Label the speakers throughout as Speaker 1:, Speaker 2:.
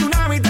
Speaker 1: tsunami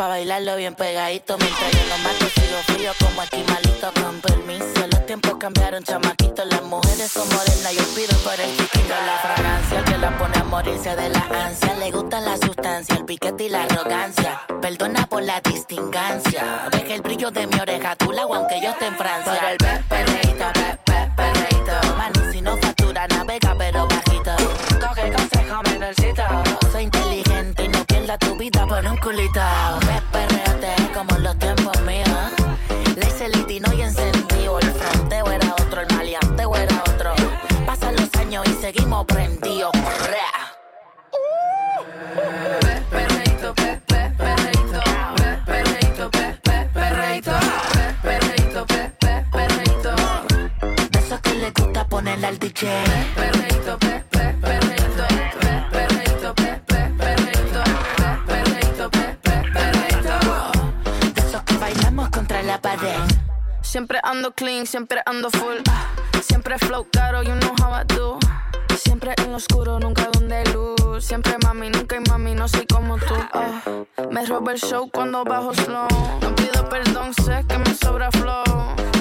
Speaker 2: pa' bailarlo bien pegadito. Mientras yo lo mato, sigo frío como aquí malito, con permiso. Los tiempos cambiaron, chamaquitos. Las mujeres son morenas, yo pido por el chiquito. La fragancia, el que la pone a morirse de la ansia. Le gusta la sustancia, el piquete y la arrogancia. Perdona por la distingancia. Deja el brillo de mi oreja, tu lago, aunque yo esté en Francia. Por el pe, perreíto, si no factura, navega, pero bajito. Coge el consejo, menorcito. Soy espalda tu vida por un culito. Me perreate como en los tiempos míos. Le hice el itino y encendido. El fronteo era otro, el maleanteo era otro. Pasan los años y seguimos prendidos.
Speaker 3: siempre ando full. Siempre flow caro, you know how I do. Siempre en lo oscuro, nunca donde luz. Siempre mami, nunca hay mami, no soy como tú. Ah, me roba el show cuando bajo slow. No pido perdón, sé que me sobra flow.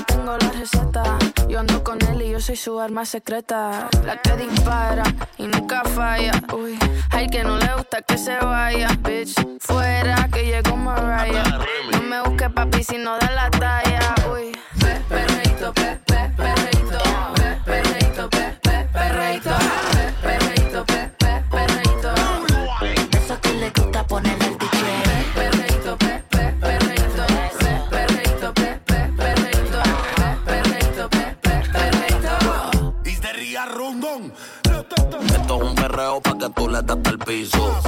Speaker 3: Tengo la receta, yo ando con él y yo soy su arma secreta. La que dispara y nunca falla. Uy, hay que no le gusta que se vaya, bitch. Fuera que llego llegó Mariah. No me busques papi si no da la talla.
Speaker 4: chuleta hasta el piso.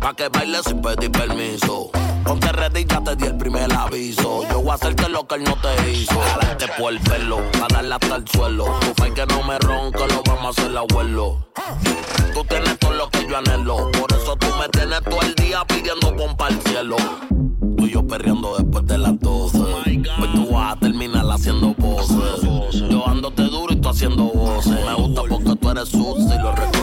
Speaker 4: Pa' que bailes sin pedir permiso. Ponte ready, ya te di el primer aviso. Yo voy a hacerte lo que él no te hizo. Jalarte por el pelo, pa' darle hasta el suelo. Tu fe que no me ronca, lo vamos a hacer abuelo. Tú tienes todo lo que yo anhelo. Por eso tú me tienes todo el día pidiendo pompa al cielo. Tú y yo perreando después de las 12. Pues tú vas a terminar haciendo poses. Yo dándote duro y tú haciendo voces. Me gusta porque tú eres sucio y lo
Speaker 5: recuerdo.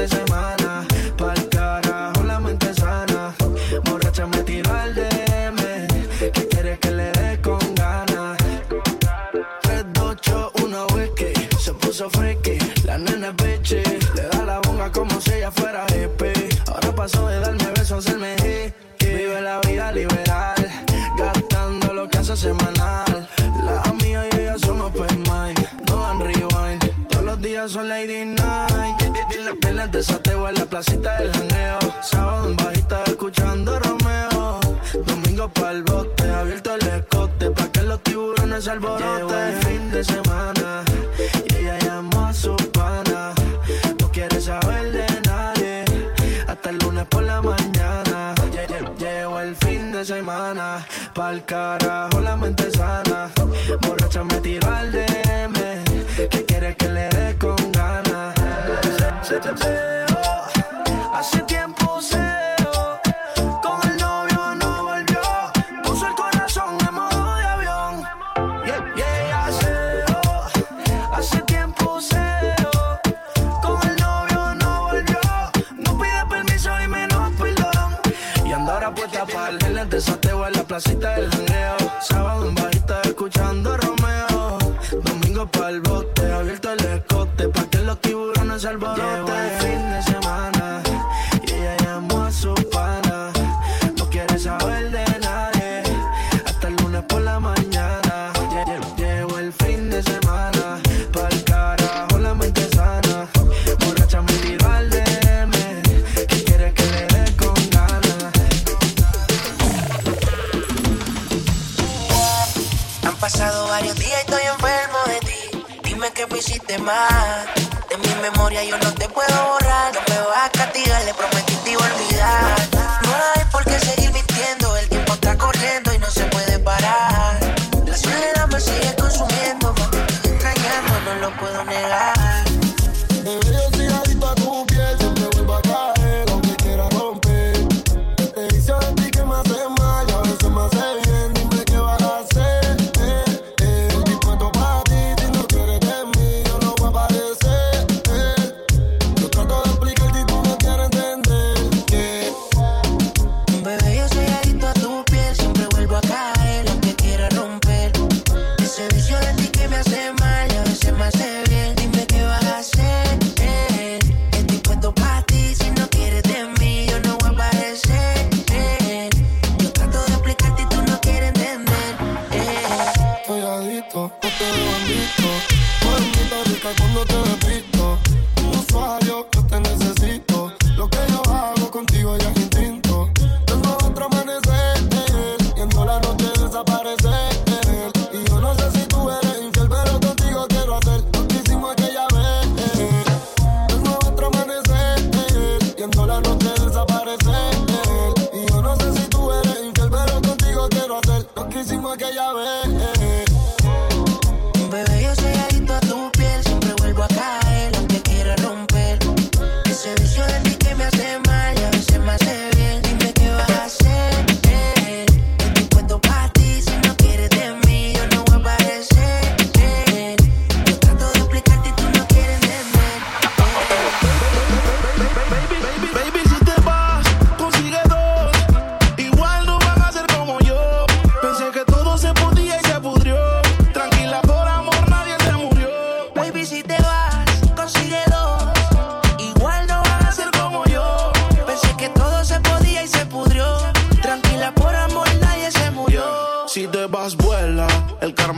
Speaker 5: da semana. de semana. Pa'l carajo la mente sana. Borracha me tiró al DM. Que quiere que le dé con ganas. Se, hace tiempo casita jangueo. Sábado en bajita escuchando Romeo. Domingo pa'l bote De
Speaker 6: mi memoria yo no te puedo borrar. No me vas a castigar, le prometí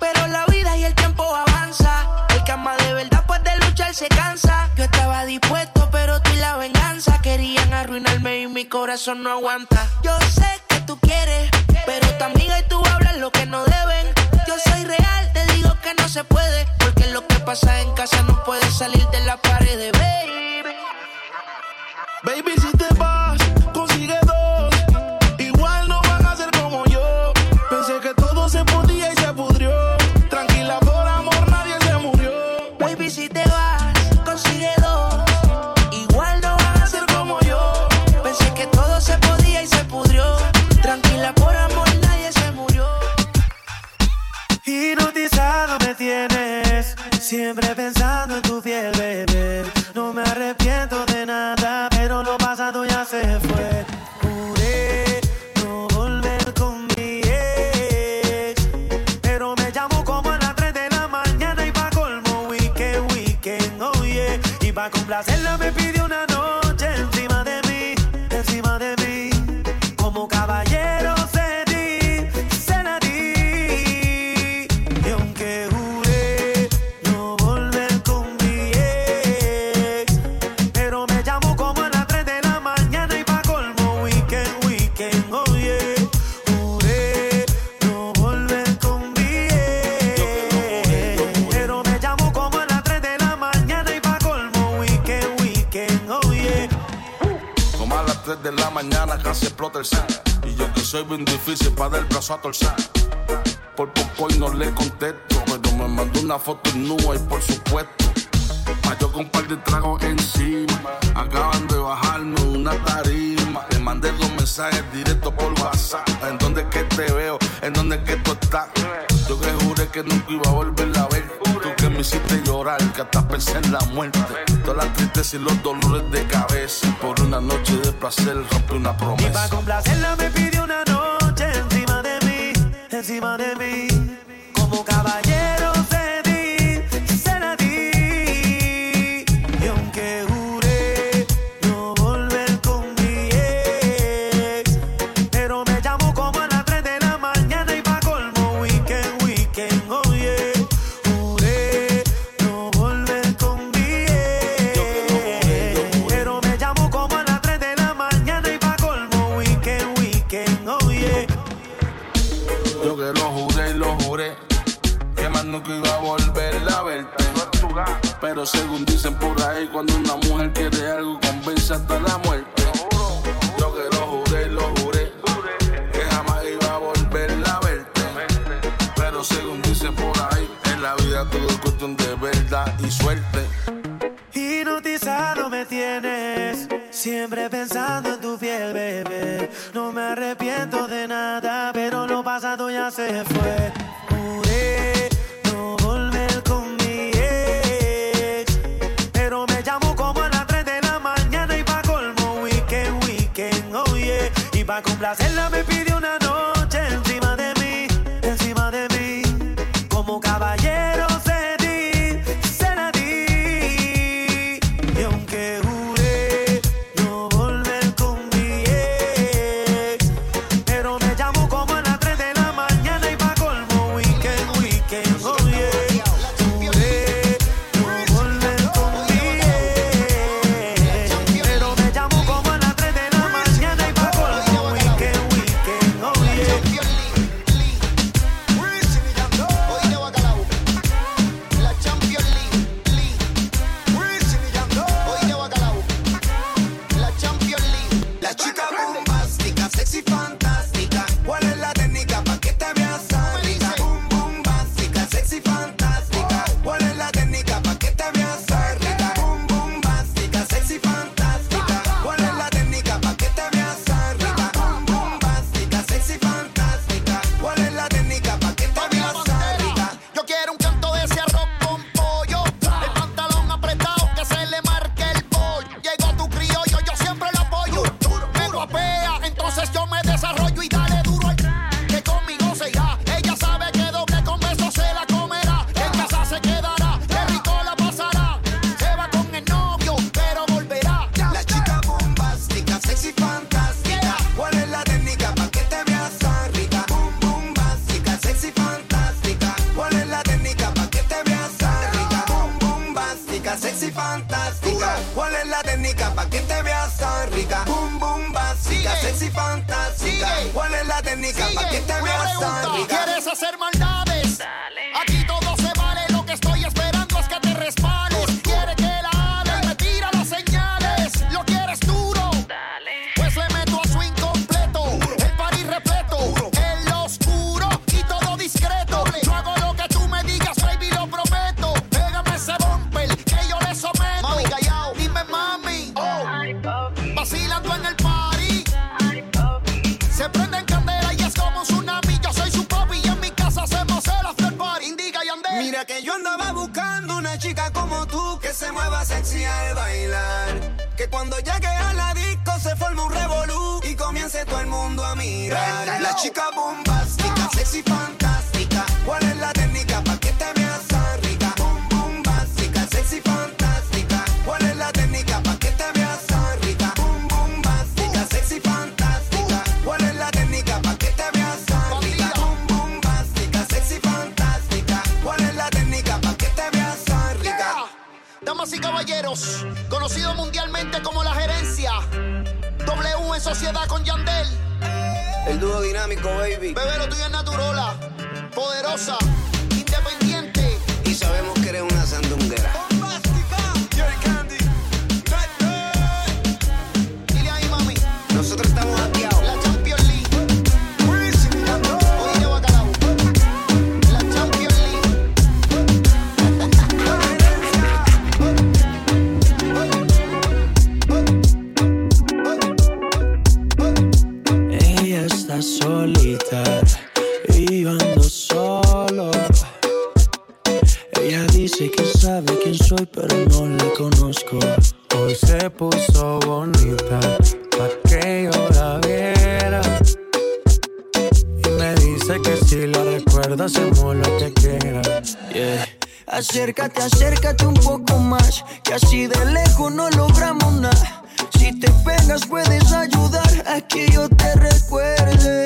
Speaker 7: Pero la vida y el tiempo avanza. El que de verdad, pues de luchar se cansa. Yo estaba dispuesto, pero tú y la venganza querían arruinarme y mi corazón no aguanta. Yo sé que tú quieres, pero tu amiga y tú hablan lo que no deben. Yo soy real, te digo que no se puede, porque lo que pasa en casa no puede salir de la pared, baby.
Speaker 8: Baby, si
Speaker 9: siempre pensando en tu piel, bebé. No me arrepiento 3 de la mañana
Speaker 8: casi explota el set. Y yo que soy bien difícil para dar el brazo a torcer. Por poco y no le contesto. Pero me mandó una foto nube y por supuesto. Yo con un par de tragos encima. Acaban de bajarme una tarima. Mandé dos mensajes directos por WhatsApp. ¿En dónde es que te veo? ¿En dónde es que tú estás? Yo que juré que nunca iba a volver a ver. Tú que me hiciste llorar, que hasta pensé en la muerte. Todas las tristezas y los dolores de cabeza. Por una noche de placer rompí una
Speaker 9: Y pa'
Speaker 8: promesa.
Speaker 9: complacerla me pidió una noche encima de mí, encima de mí. Como caballero
Speaker 10: pasado ya se fue.
Speaker 11: sexy
Speaker 12: al
Speaker 11: bailar. Que cuando llegue a la disco se forme un revolú y comience todo el mundo a mirar. Las chicas bombásticas, sexy
Speaker 12: fantasía conocido mundialmente como La Gerencia. W en sociedad con Yandel.
Speaker 11: El dúo dinámico, baby.
Speaker 12: Bebé, lo tuyo es naturola, poderosa, independiente.
Speaker 11: Y sabemos
Speaker 13: Acércate, acércate un poco más, que así de lejos no logramos nada. Si te pegas puedes ayudar a que yo te recuerde.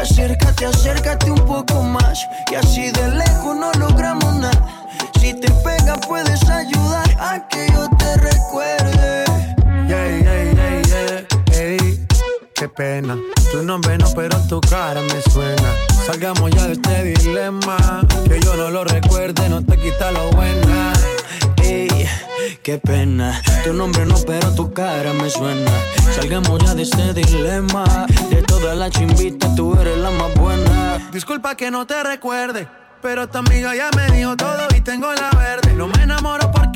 Speaker 13: Acércate, acércate un poco más, que así de lejos no logramos nada. Si te pegas puedes ayudar a que yo te recuerde.
Speaker 10: pena. Tu nombre no, pero tu cara me suena. Salgamos ya de este dilema. Que yo no lo recuerde, no te quita lo buena.
Speaker 13: Ey, qué pena. Tu nombre no, pero tu cara me suena. Salgamos ya de este dilema. De todas las chimbitas, tú eres la más buena.
Speaker 10: Disculpa que no te recuerde.
Speaker 11: Pero tu amiga ya me dijo todo y tengo la verde. No me enamoro porque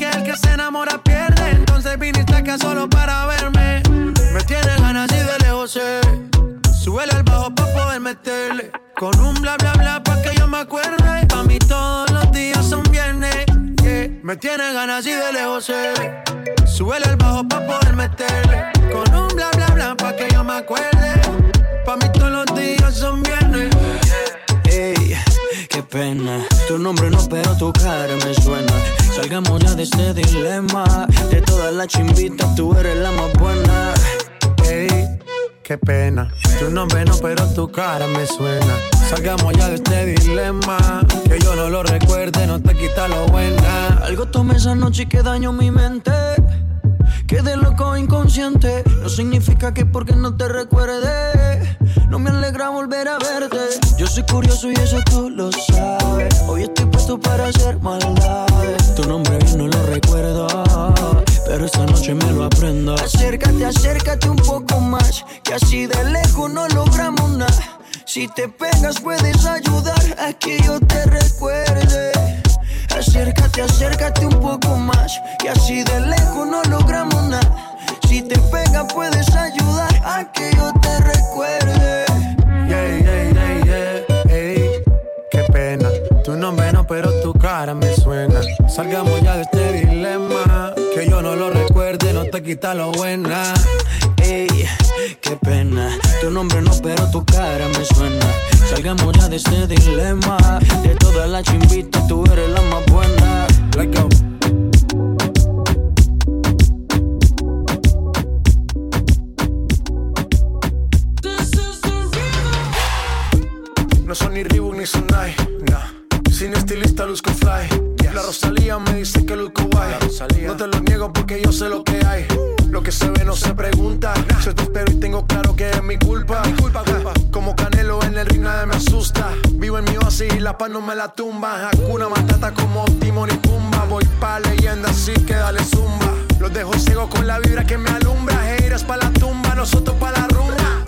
Speaker 11: sé. Súbele al bajo pa' poder meterle. Con un bla bla bla pa' que yo me acuerde. Pa' mí todos los días son viernes.
Speaker 13: Ey, qué pena. Tu nombre no, pero tu cara me suena. Salgamos ya de este dilema. De todas las chimbitas, tú eres la más buena.
Speaker 11: Ey, qué pena. Nombre no, pero tu cara me suena. Salgamos ya de este dilema. Que yo no lo recuerde, no te quita lo buena.
Speaker 13: Algo tomé esa noche y que daño mi mente. Quedé loco inconsciente. No significa que porque no te recuerde. No me alegra volver a verte. Yo soy curioso y eso tú lo sabes. Hoy estoy puesto para hacer maldades. Tu nombre no lo recuerdo. Pero esta noche me lo aprendo. Acércate, acércate un. Que así de lejos no logramos nada. Si te pegas puedes ayudar a que yo te recuerde. Acércate, acércate un poco más. Que así de lejos no logramos nada. Si te pegas puedes ayudar a que yo te recuerde.
Speaker 11: Yeah, yeah, yeah, yeah. Ey, qué pena. Tu nombre no, pero tu cara me suena. Salgamos ya de este dilema. Que yo no lo recuerde, no te quita lo buena.
Speaker 13: Pena. Tu nombre no, pero tu cara me suena. Salgamos ya de este dilema. De todas las chimbitas, tú eres la más buena.
Speaker 11: No son ni Reebok ni Sonai, nah. Sin estilista luzco fly. La Rosalía me dice que luzco guay. No te lo niego porque yo sé lo que hay. Lo que se ve no se pregunta. Yo te tengo claro que es mi culpa. Mi culpa, culpa. Como Canelo en el ring nadie me asusta. Vivo en mi oasis y la paz no me la tumba. Hakuna Matata como Timon y Pumba. Voy pa' leyenda así que dale zumba. Los dejo ciego con la vibra que me alumbra. Heiras pa' la tumba, nosotros pa' la rumba.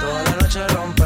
Speaker 11: Toda la noche rompemos,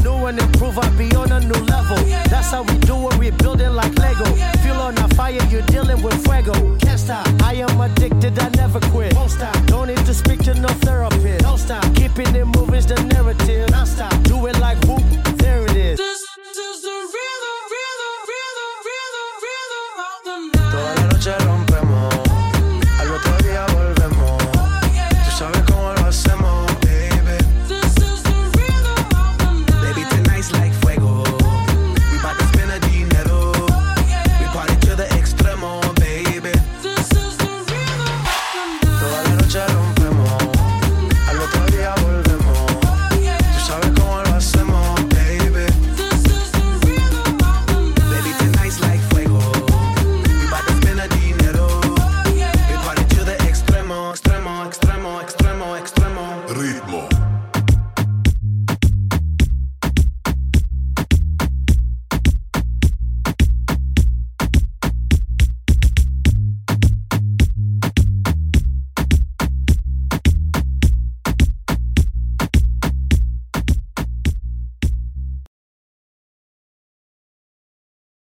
Speaker 14: grow and improve, I'll be on a new level. That's how we do it, we build it like Lego. Feel on a fire, you're dealing with fuego. Can't stop, I am addicted, I never quit. Won't stop, don't need to speak to no therapist. Don't stop, keeping it moving's the narrative. Not stop, do it like whoop